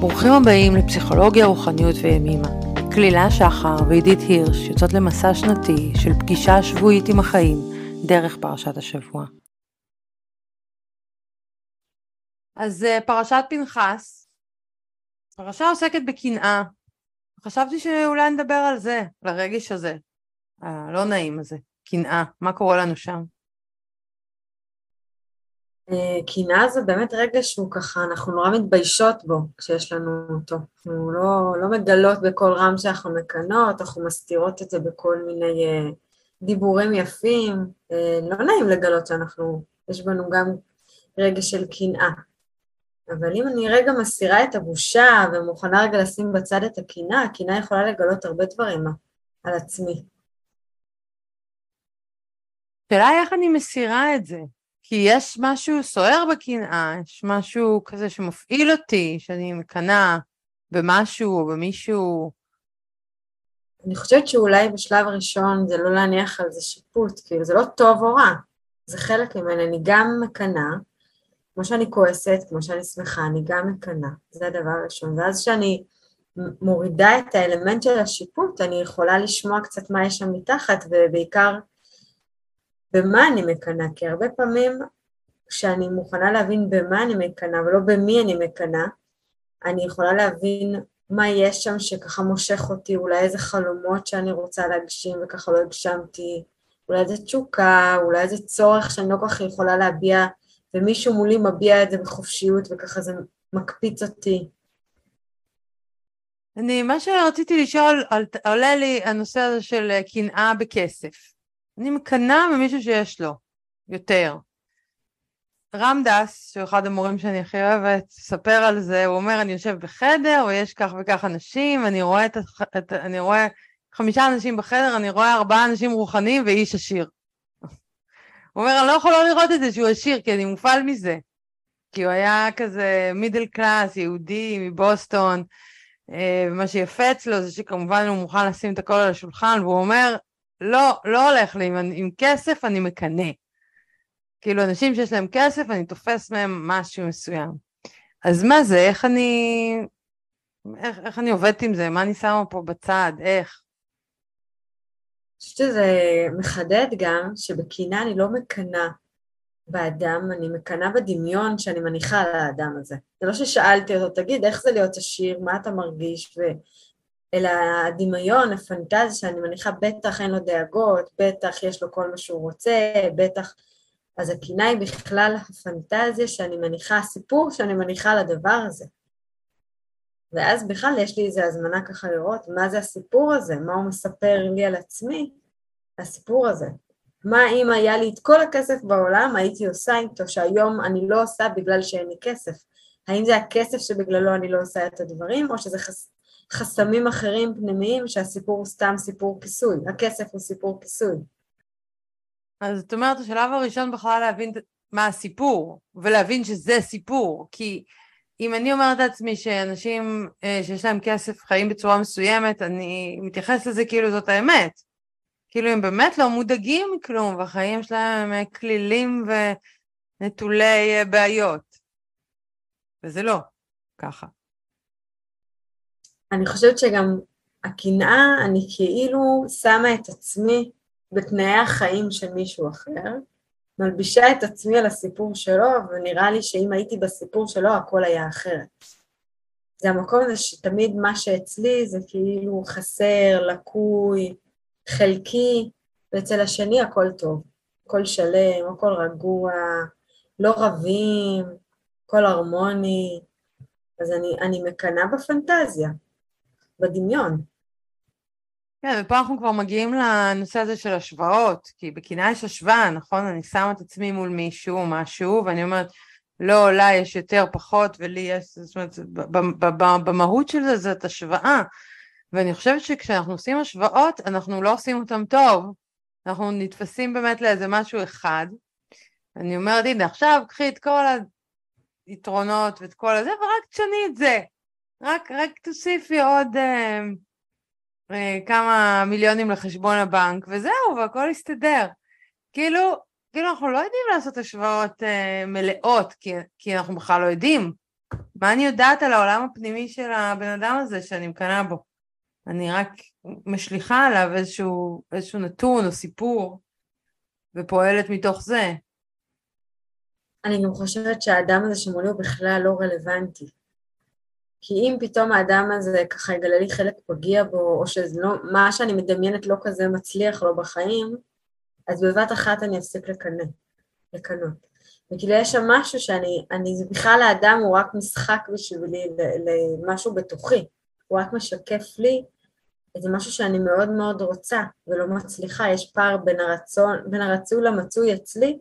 ברוכים הבאים לפסיכולוגיה, רוחניות וימימה. כלילה שחר ועידית הירש יוצאות למסע שנתי של פגישה שבועית עם החיים דרך פרשת השבוע. אז אה, פרשת פנחס, פרשה עוסקת בקנאה. חשבתי שאולי נדבר על זה, על הרגש הזה, הלא נעים הזה, קנאה, מה קורה לנו שם. אה, קנאה זה באמת רגע שהוא ככה, אנחנו נורא מתביישות בו כשיש לנו אותו. אנחנו לא, לא מגלות בקול רם שאנחנו מקנות, אנחנו מסתירות את זה בכל מיני uh, דיבורים יפים. Uh, לא נעים לגלות שאנחנו, יש בנו גם רגע של קנאה. אבל אם אני רגע מסירה את הבושה ומוכנה רגע לשים בצד את הקנאה, הקנאה יכולה לגלות הרבה דברים על עצמי. השאלה איך אני מסירה את זה. כי יש משהו סוער בקנאה, יש משהו כזה שמפעיל אותי, שאני מקנאה במשהו או במישהו. אני חושבת שאולי בשלב הראשון זה לא להניח על זה שיפוט, כאילו זה לא טוב או רע, זה חלק ממני, אני גם מקנאה, כמו שאני כועסת, כמו שאני שמחה, אני גם מקנאה, זה הדבר הראשון. ואז כשאני מורידה את האלמנט של השיפוט, אני יכולה לשמוע קצת מה יש שם מתחת, ובעיקר במה אני מקנאה, כי הרבה פעמים כשאני מוכנה להבין במה אני מקנאה ולא במי אני מקנאה, אני יכולה להבין מה יש שם שככה מושך אותי, אולי איזה חלומות שאני רוצה להגשים וככה לא הגשמתי, אולי איזה תשוקה, אולי איזה צורך שאני לא כל כך יכולה להביע, ומישהו מולי מביע את זה בחופשיות וככה זה מקפיץ אותי. אני, מה שרציתי לשאול, עולה לי הנושא הזה של קנאה בכסף. אני מקנאה במישהו שיש לו, יותר. רם דס, שהוא אחד המורים שאני הכי אוהבת, ספר על זה, הוא אומר, אני יושב בחדר, ויש כך וכך אנשים, אני רואה, את, את, אני רואה חמישה אנשים בחדר, אני רואה ארבעה אנשים רוחניים ואיש עשיר. הוא אומר, אני לא יכול לא לראות את זה שהוא עשיר, כי אני מופעל מזה. כי הוא היה כזה מידל קלאס, יהודי מבוסטון, אה, ומה שיפה אצלו זה שכמובן הוא מוכן לשים את הכל על השולחן, והוא אומר, לא, לא הולך לי, עם, עם כסף אני מקנא. כאילו אנשים שיש להם כסף, אני תופס מהם משהו מסוים. אז מה זה, איך אני, איך, איך אני עובדת עם זה, מה אני שמה פה בצד, איך? אני חושבת שזה מחדד גם שבקנאה אני לא מקנאה באדם, אני מקנאה בדמיון שאני מניחה על האדם הזה. זה לא ששאלתי אותו, תגיד, איך זה להיות עשיר, מה אתה מרגיש. אלא הדמיון, הפנטזיה שאני מניחה, בטח אין לו דאגות, בטח יש לו כל מה שהוא רוצה, בטח... אז הקינה היא בכלל הפנטזיה שאני מניחה, הסיפור שאני מניחה לדבר הזה. ואז בכלל יש לי איזו הזמנה ככה לראות מה זה הסיפור הזה, מה הוא מספר לי על עצמי, הסיפור הזה. מה אם היה לי את כל הכסף בעולם, הייתי עושה איתו, שהיום אני לא עושה בגלל שאין לי כסף. האם זה הכסף שבגללו אני לא עושה את הדברים, או שזה חס... חסמים אחרים פנימיים שהסיפור הוא סתם סיפור כיסוי, הכסף הוא סיפור כיסוי. אז זאת אומרת, השלב הראשון בכלל להבין מה הסיפור, ולהבין שזה סיפור, כי אם אני אומרת לעצמי שאנשים אה, שיש להם כסף חיים בצורה מסוימת, אני מתייחסת לזה כאילו זאת האמת. כאילו הם באמת לא מודאגים מכלום, והחיים שלהם הם כלילים ונטולי אה, בעיות. וזה לא ככה. אני חושבת שגם הקנאה, אני כאילו שמה את עצמי בתנאי החיים של מישהו אחר, מלבישה את עצמי על הסיפור שלו, ונראה לי שאם הייתי בסיפור שלו, הכל היה אחרת. זה המקום הזה שתמיד מה שאצלי זה כאילו חסר, לקוי, חלקי, ואצל השני הכל טוב, הכל שלם, הכל רגוע, לא רבים, הכל הרמוני, אז אני, אני מקנאה בפנטזיה. בדמיון. כן, ופה אנחנו כבר מגיעים לנושא הזה של השוואות, כי בקנאה יש השוואה, נכון? אני שמה את עצמי מול מישהו משהו, ואני אומרת, לא, לה יש יותר, פחות, ולי יש, זאת אומרת, במהות של זה זאת השוואה. ואני חושבת שכשאנחנו עושים השוואות, אנחנו לא עושים אותן טוב. אנחנו נתפסים באמת לאיזה משהו אחד. אני אומרת, הנה, עכשיו קחי את כל היתרונות ואת כל הזה, ורק תשני את זה. רק, רק תוסיפי עוד אה, אה, כמה מיליונים לחשבון הבנק, וזהו, והכל יסתדר. כאילו, כאילו אנחנו לא יודעים לעשות השוואות אה, מלאות, כי, כי אנחנו בכלל לא יודעים. מה אני יודעת על העולם הפנימי של הבן אדם הזה שאני מקנאה בו? אני רק משליכה עליו איזשהו, איזשהו נתון או סיפור ופועלת מתוך זה. אני גם חושבת שהאדם הזה שמולי הוא בכלל לא רלוונטי. כי אם פתאום האדם הזה ככה יגלה לי חלק פגיע בו, או שמה שאני מדמיינת לא כזה מצליח לו בחיים, אז בבת אחת אני אפסיק לקנא, לקנות. וכאילו יש שם משהו שאני, אני, בכלל האדם הוא רק משחק בשבילי למשהו בתוכי, הוא רק משקף לי איזה משהו שאני מאוד מאוד רוצה ולא מצליחה, יש פער בין, הרצון, בין הרצוי למצוי אצלי,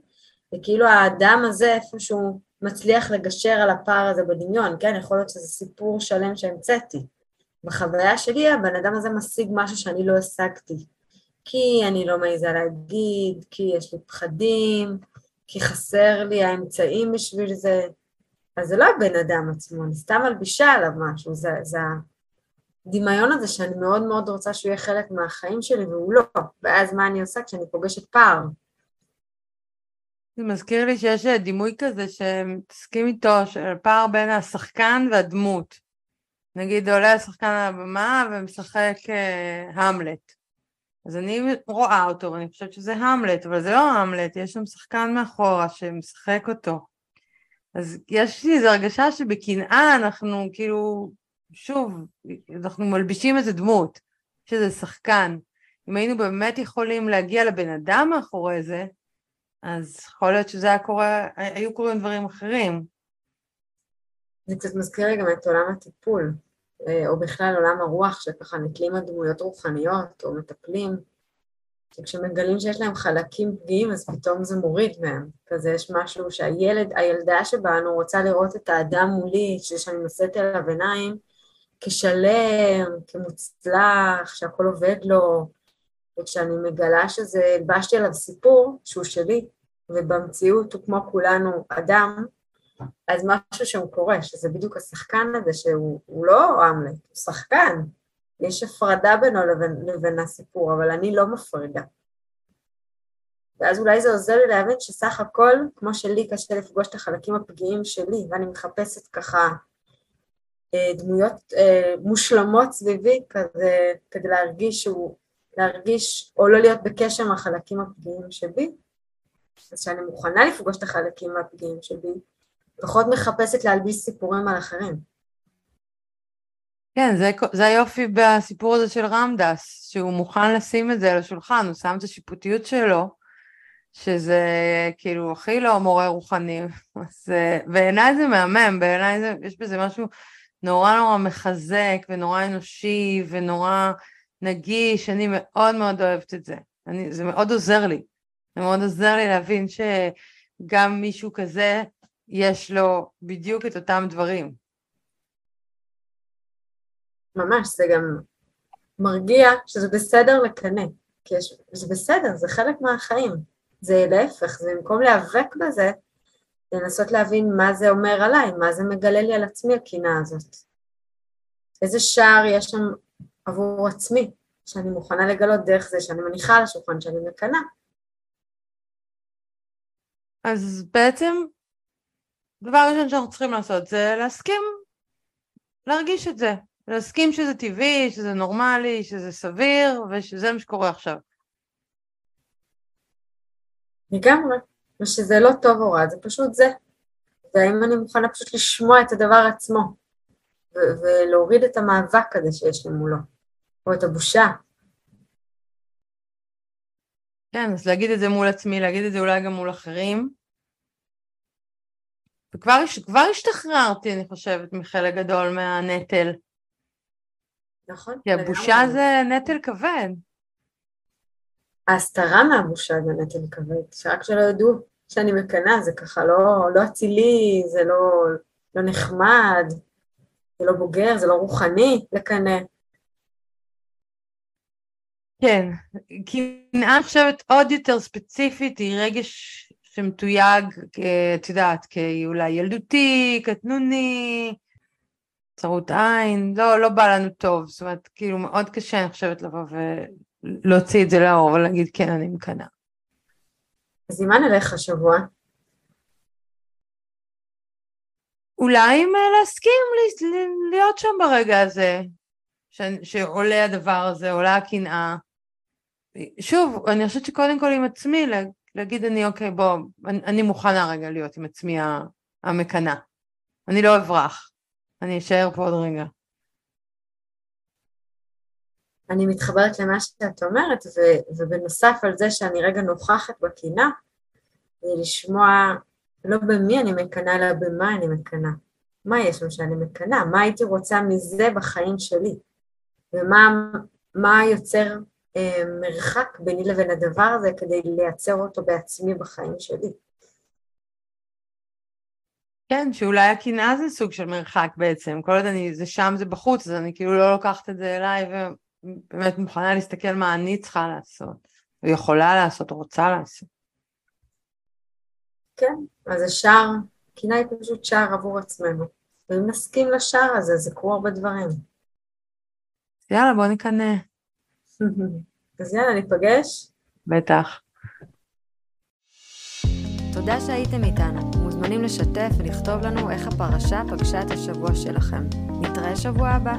וכאילו האדם הזה איפשהו מצליח לגשר על הפער הזה בדמיון, כן? יכול להיות שזה סיפור שלם שהמצאתי. בחוויה שלי הבן אדם הזה משיג משהו שאני לא השגתי. כי אני לא מעיזה להגיד, כי יש לי פחדים, כי חסר לי האמצעים בשביל זה. אז זה לא הבן אדם עצמו, אני סתם מלבישה עליו משהו, זה, זה הדמיון הזה שאני מאוד מאוד רוצה שהוא יהיה חלק מהחיים שלי והוא לא, ואז מה אני עושה כשאני פוגשת פער? זה מזכיר לי שיש דימוי כזה שמתעסקים איתו, של פער בין השחקן והדמות. נגיד עולה השחקן על הבמה ומשחק uh, המלט. אז אני רואה אותו ואני חושבת שזה המלט, אבל זה לא המלט, יש שם שחקן מאחורה שמשחק אותו. אז יש לי איזו הרגשה שבקנאה אנחנו כאילו, שוב, אנחנו מלבישים איזה דמות, שזה שחקן. אם היינו באמת יכולים להגיע לבן אדם מאחורי זה, אז יכול להיות שזה היה קורה, היו קורים דברים אחרים. זה קצת מזכיר גם את עולם הטיפול. אה, או בכלל עולם הרוח, שככה נתלים על דמויות רוחניות, או מטפלים, שכשמגלים שיש להם חלקים פגיעים, אז פתאום זה מוריד מהם. כזה יש משהו שהילד, הילדה שבנו רוצה לראות את האדם מולי, שאני נושאת אליו עיניים, כשלם, כמוצלח, שהכל עובד לו, וכשאני מגלה שזה, הלבשתי עליו סיפור שהוא שלי, ובמציאות הוא כמו כולנו אדם, אז משהו שם קורה, שזה בדיוק השחקן הזה, שהוא לא המלט, הוא שחקן. יש הפרדה בינו לבין, לבין הסיפור, אבל אני לא מפרידה. ואז אולי זה עוזר לי להבין שסך הכל, כמו שלי קשה לפגוש את החלקים הפגיעים שלי, ואני מחפשת ככה אה, דמויות אה, מושלמות סביבי, כזה, כדי להרגיש שהוא, להרגיש, או לא להיות בקשר עם החלקים הפגיעים שבי, אז שאני מוכנה לפגוש את החלקים הפגיעים שבי, פחות מחפשת להלביש סיפורים על אחרים. כן, זה, זה היופי בסיפור הזה של רמדס, שהוא מוכן לשים את זה על השולחן, הוא שם את השיפוטיות שלו, שזה כאילו הכי לא מורה רוחני, אז בעיניי זה מהמם, בעיניי יש בזה משהו נורא נורא מחזק ונורא אנושי ונורא נגיש, אני מאוד מאוד אוהבת את זה, אני, זה מאוד עוזר לי, זה מאוד עוזר לי להבין שגם מישהו כזה יש לו בדיוק את אותם דברים. ממש, זה גם מרגיע שזה בסדר לקנא, כי יש, זה בסדר, זה חלק מהחיים. זה להפך, זה במקום להיאבק בזה, לנסות להבין מה זה אומר עליי, מה זה מגלה לי על עצמי הקנאה הזאת. איזה שער יש שם עבור עצמי, שאני מוכנה לגלות דרך זה שאני מניחה על השולחן שאני מקנאה. אז בעצם דבר ראשון שאנחנו צריכים לעשות זה להסכים להרגיש את זה, להסכים שזה טבעי, שזה נורמלי, שזה סביר ושזה מה שקורה עכשיו. לגמרי, ושזה לא טוב או רע, זה פשוט זה. והאם אני מוכנה פשוט לשמוע את הדבר עצמו, ולהוריד את המאבק הזה שיש לי מולו, או את הבושה. כן, אז להגיד את זה מול עצמי, להגיד את זה אולי גם מול אחרים, וכבר השתחררתי, אני חושבת, מחלק גדול מהנטל. נכון. כי הבושה זה נטל כבד. ההסתרה מהבושה זה נטל כבד, שרק שלא ידעו שאני מקנאה, זה ככה לא, לא אצילי, זה לא, לא נחמד, זה לא בוגר, זה לא רוחני לקנא. כן, קנאה, חושבת, עוד יותר ספציפית, היא רגש שמתויג, את יודעת, כאולי ילדותי, קטנוני, צרות עין, לא, לא בא לנו טוב, זאת אומרת, כאילו מאוד קשה, אני חושבת, לבוא ולהוציא את זה לאור ולהגיד, כן, אני מקנאה. אז עם מה נלך השבוע? אולי אם אה, להסכים להיות שם ברגע הזה, ש, שעולה הדבר הזה, עולה הקנאה. שוב, אני חושבת שקודם כל עם עצמי, להגיד אני אוקיי בוא, אני, אני מוכנה רגע להיות עם עצמי המקנאה. אני לא אברח, אני אשאר פה עוד רגע. אני מתחברת למה שאת אומרת, ו, ובנוסף על זה שאני רגע נוכחת בקינה, לשמוע לא במי אני מקנאה, אלא במה אני מקנאה. מה יש שם שאני מקנאה? מה הייתי רוצה מזה בחיים שלי? ומה יוצר מרחק ביני לבין הדבר הזה כדי לייצר אותו בעצמי בחיים שלי? כן, שאולי הקנאה זה סוג של מרחק בעצם, כל עוד אני, זה שם, זה בחוץ, אז אני כאילו לא לוקחת את זה אליי ובאמת מוכנה להסתכל מה אני צריכה לעשות, ויכולה לעשות, רוצה לעשות. כן, אז השער, קנאה היא פשוט שער עבור עצמנו. ואם נסכים לשער הזה, זה קרו הרבה דברים. יאללה, בוא נקנא. אז יאללה, ניפגש? בטח. תודה שהייתם איתנו. מוזמנים לשתף ולכתוב לנו איך הפרשה פגשה את השבוע שלכם. נתראה שבוע הבא.